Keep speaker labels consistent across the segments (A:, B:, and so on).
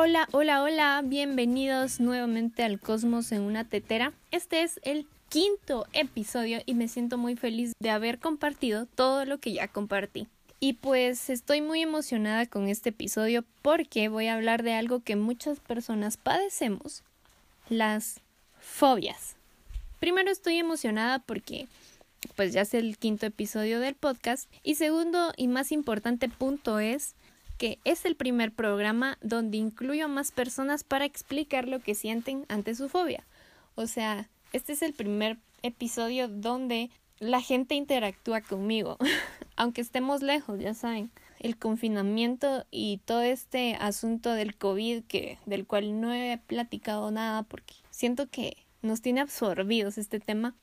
A: Hola, hola, hola, bienvenidos nuevamente al Cosmos en una tetera. Este es el quinto episodio y me siento muy feliz de haber compartido todo lo que ya compartí. Y pues estoy muy emocionada con este episodio porque voy a hablar de algo que muchas personas padecemos, las fobias. Primero estoy emocionada porque pues ya es el quinto episodio del podcast y segundo y más importante punto es que es el primer programa donde incluyo a más personas para explicar lo que sienten ante su fobia. O sea, este es el primer episodio donde la gente interactúa conmigo, aunque estemos lejos, ya saben. El confinamiento y todo este asunto del COVID que del cual no he platicado nada porque siento que nos tiene absorbidos este tema,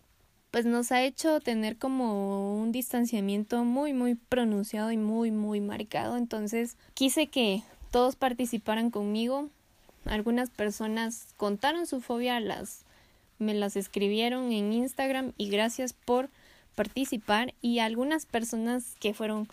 A: pues nos ha hecho tener como un distanciamiento muy muy pronunciado y muy muy marcado. Entonces, quise que todos participaran conmigo. Algunas personas contaron su fobia, las me las escribieron en Instagram y gracias por participar y algunas personas que fueron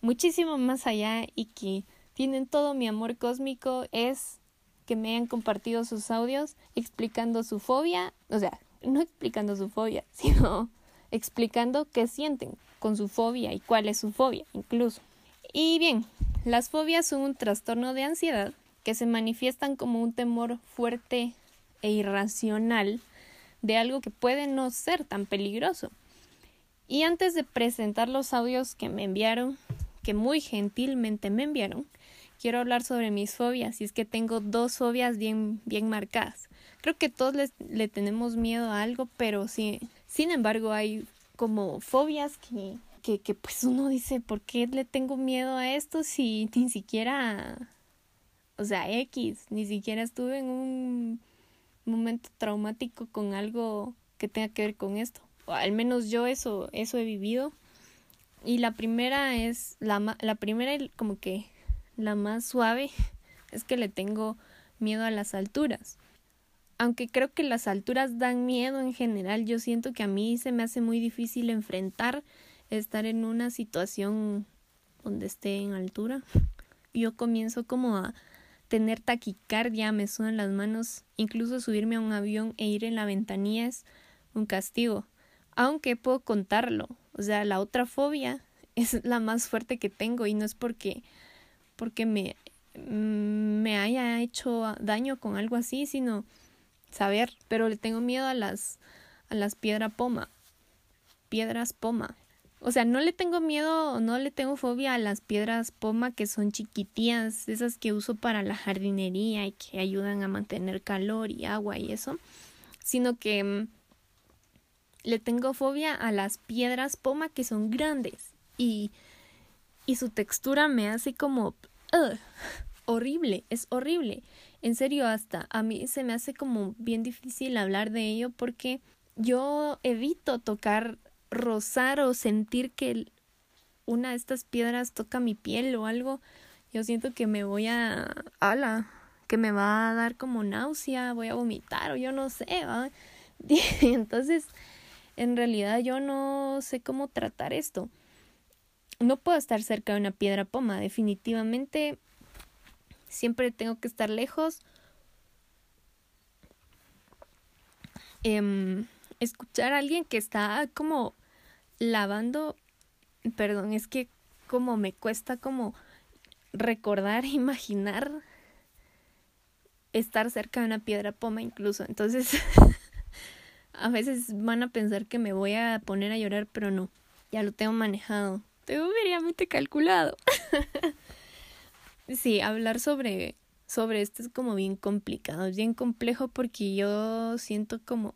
A: muchísimo más allá y que tienen todo mi amor cósmico es que me hayan compartido sus audios explicando su fobia, o sea, no explicando su fobia, sino explicando qué sienten con su fobia y cuál es su fobia incluso. Y bien, las fobias son un trastorno de ansiedad que se manifiestan como un temor fuerte e irracional de algo que puede no ser tan peligroso. Y antes de presentar los audios que me enviaron, que muy gentilmente me enviaron, quiero hablar sobre mis fobias y es que tengo dos fobias bien, bien marcadas. Creo que todos le tenemos miedo a algo, pero sí, sin embargo hay como fobias que, que, que pues uno dice, ¿por qué le tengo miedo a esto si ni siquiera, o sea, X, ni siquiera estuve en un momento traumático con algo que tenga que ver con esto? O al menos yo eso, eso he vivido. Y la primera es, la, la primera como que la más suave es que le tengo miedo a las alturas. Aunque creo que las alturas dan miedo en general, yo siento que a mí se me hace muy difícil enfrentar estar en una situación donde esté en altura. Yo comienzo como a tener taquicardia, me sudan las manos, incluso subirme a un avión e ir en la ventanilla es un castigo. Aunque puedo contarlo, o sea, la otra fobia es la más fuerte que tengo y no es porque porque me, mm, me haya hecho daño con algo así, sino saber, pero le tengo miedo a las a las piedras poma. Piedras poma. O sea, no le tengo miedo, no le tengo fobia a las piedras poma que son chiquitías, esas que uso para la jardinería y que ayudan a mantener calor y agua y eso, sino que mm, le tengo fobia a las piedras poma que son grandes y y su textura me hace como horrible, es horrible. En serio, hasta a mí se me hace como bien difícil hablar de ello porque yo evito tocar, rozar o sentir que una de estas piedras toca mi piel o algo. Yo siento que me voy a... ala, que me va a dar como náusea, voy a vomitar o yo no sé. Entonces, en realidad yo no sé cómo tratar esto no puedo estar cerca de una piedra poma, definitivamente siempre tengo que estar lejos. Em, escuchar a alguien que está como lavando, perdón, es que como me cuesta como recordar, imaginar estar cerca de una piedra poma incluso. Entonces, a veces van a pensar que me voy a poner a llorar, pero no, ya lo tengo manejado seriamente calculado. sí, hablar sobre, sobre esto es como bien complicado, es bien complejo porque yo siento como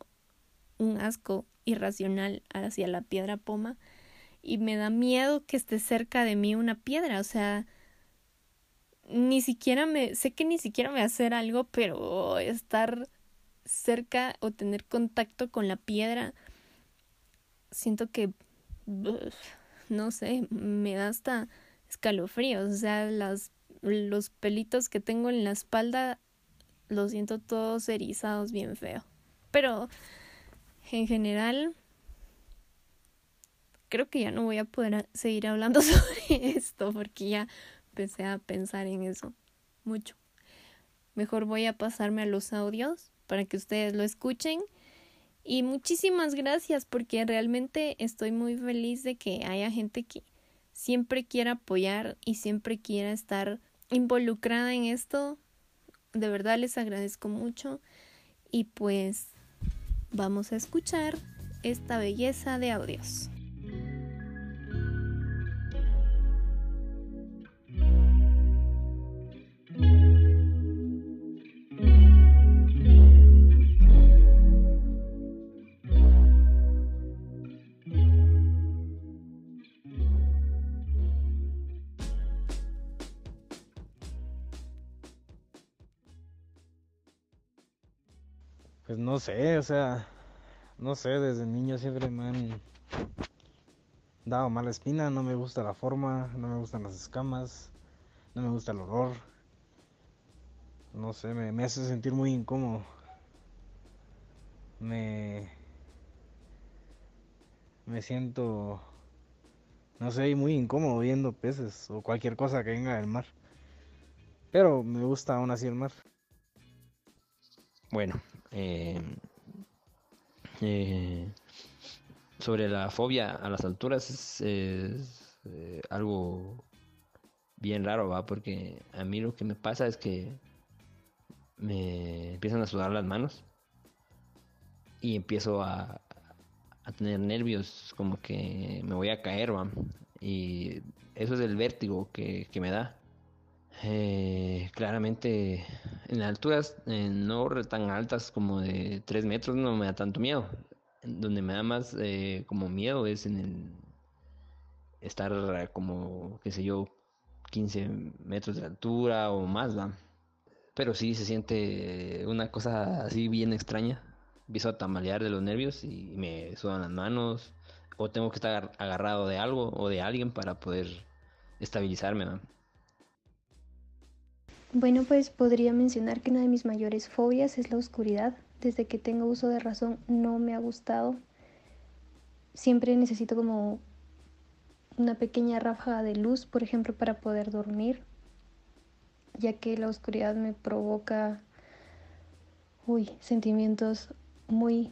A: un asco irracional hacia la piedra poma y me da miedo que esté cerca de mí una piedra, o sea, ni siquiera me, sé que ni siquiera me va a hacer algo, pero estar cerca o tener contacto con la piedra, siento que no sé, me da hasta escalofríos, o sea, las, los pelitos que tengo en la espalda los siento todos erizados bien feo. Pero en general creo que ya no voy a poder seguir hablando sobre esto porque ya empecé a pensar en eso mucho. mejor voy a pasarme a los audios para que ustedes lo escuchen. Y muchísimas gracias porque realmente estoy muy feliz de que haya gente que siempre quiera apoyar y siempre quiera estar involucrada en esto. De verdad les agradezco mucho y pues vamos a escuchar esta belleza de audios.
B: Pues no sé, o sea, no sé, desde niño siempre me han dado mala espina, no me gusta la forma, no me gustan las escamas, no me gusta el olor. No sé, me, me hace sentir muy incómodo. Me, me siento, no sé, muy incómodo viendo peces o cualquier cosa que venga del mar. Pero me gusta aún así el mar.
C: Bueno, eh, eh, sobre la fobia a las alturas es, eh, algo bien raro, ¿va? Porque a mí lo que me pasa es que me empiezan a sudar las manos y empiezo a, tener nervios, como que me voy a caer, ¿va? Y eso es el vértigo que me da. Eh, claramente en alturas eh, no tan altas como de 3 metros no me da tanto miedo. Donde me da más eh, como miedo es en el estar como, qué sé yo, 15 metros de altura o más. Pero sí se siente una cosa así bien extraña. Empiezo a tambalear de los nervios y me sudan las manos. O tengo que estar agarrado de algo o de alguien para poder estabilizarme.
D: Bueno, pues podría mencionar que una de mis mayores fobias es la oscuridad. Desde que tengo uso de razón no me ha gustado. Siempre necesito como una pequeña ráfaga de luz, por ejemplo, para poder dormir, ya que la oscuridad me provoca, uy, sentimientos muy,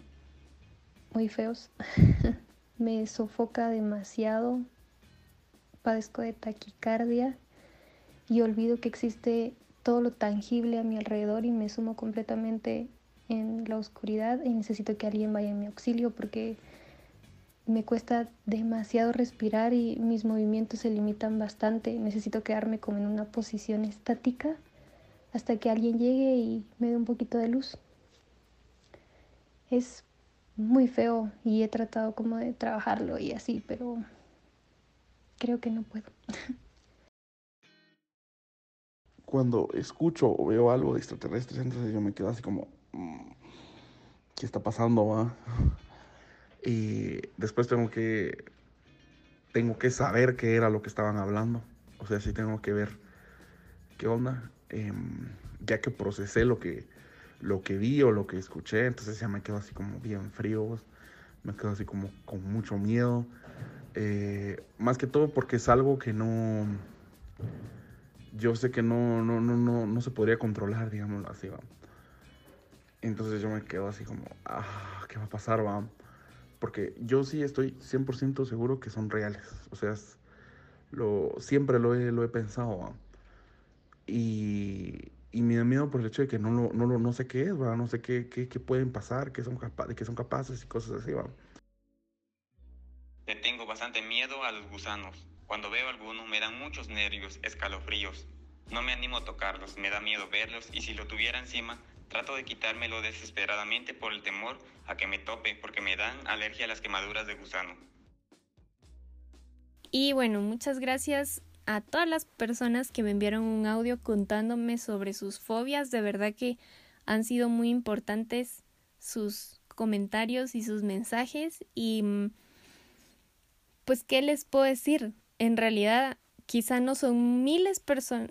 D: muy feos. me sofoca demasiado, padezco de taquicardia y olvido que existe todo lo tangible a mi alrededor y me sumo completamente en la oscuridad y necesito que alguien vaya en mi auxilio porque me cuesta demasiado respirar y mis movimientos se limitan bastante. Necesito quedarme como en una posición estática hasta que alguien llegue y me dé un poquito de luz. Es muy feo y he tratado como de trabajarlo y así, pero creo que no puedo.
E: cuando escucho o veo algo de extraterrestres, entonces yo me quedo así como, mm, ¿qué está pasando? Va? Y después tengo que, tengo que saber qué era lo que estaban hablando. O sea, sí tengo que ver qué onda. Em, ya que procesé lo que, lo que vi o lo que escuché, entonces ya me quedo así como bien frío, me quedo así como con mucho miedo. Eh, más que todo porque es algo que no yo sé que no, no, no, no, no se podría controlar, digámoslo así, va. Entonces yo me quedo así como, ah, ¿qué va a pasar, va? Porque yo sí estoy 100% seguro que son reales. O sea, lo, siempre lo he, lo he pensado. Y, y me da miedo por el hecho de que no, lo, no, lo, no sé qué es, va. No sé qué, qué, qué pueden pasar, qué son, capa qué son capaces y cosas así, va.
F: Le tengo bastante miedo a los gusanos. Cuando veo algunos me dan muchos nervios, escalofríos. No me animo a tocarlos, me da miedo verlos y si lo tuviera encima, trato de quitármelo desesperadamente por el temor a que me tope porque me dan alergia a las quemaduras de gusano.
A: Y bueno, muchas gracias a todas las personas que me enviaron un audio contándome sobre sus fobias. De verdad que han sido muy importantes sus comentarios y sus mensajes. Y mm, pues, ¿qué les puedo decir? En realidad quizá no son miles,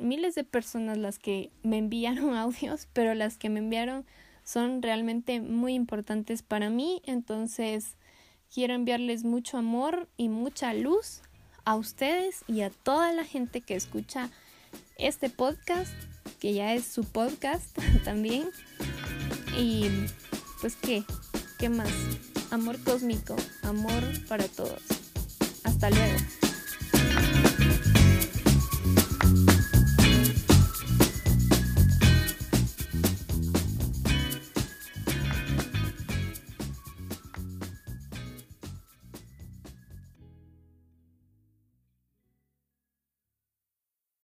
A: miles de personas las que me enviaron audios, pero las que me enviaron son realmente muy importantes para mí. Entonces, quiero enviarles mucho amor y mucha luz a ustedes y a toda la gente que escucha este podcast, que ya es su podcast también. Y pues qué, qué más. Amor cósmico, amor para todos. Hasta luego.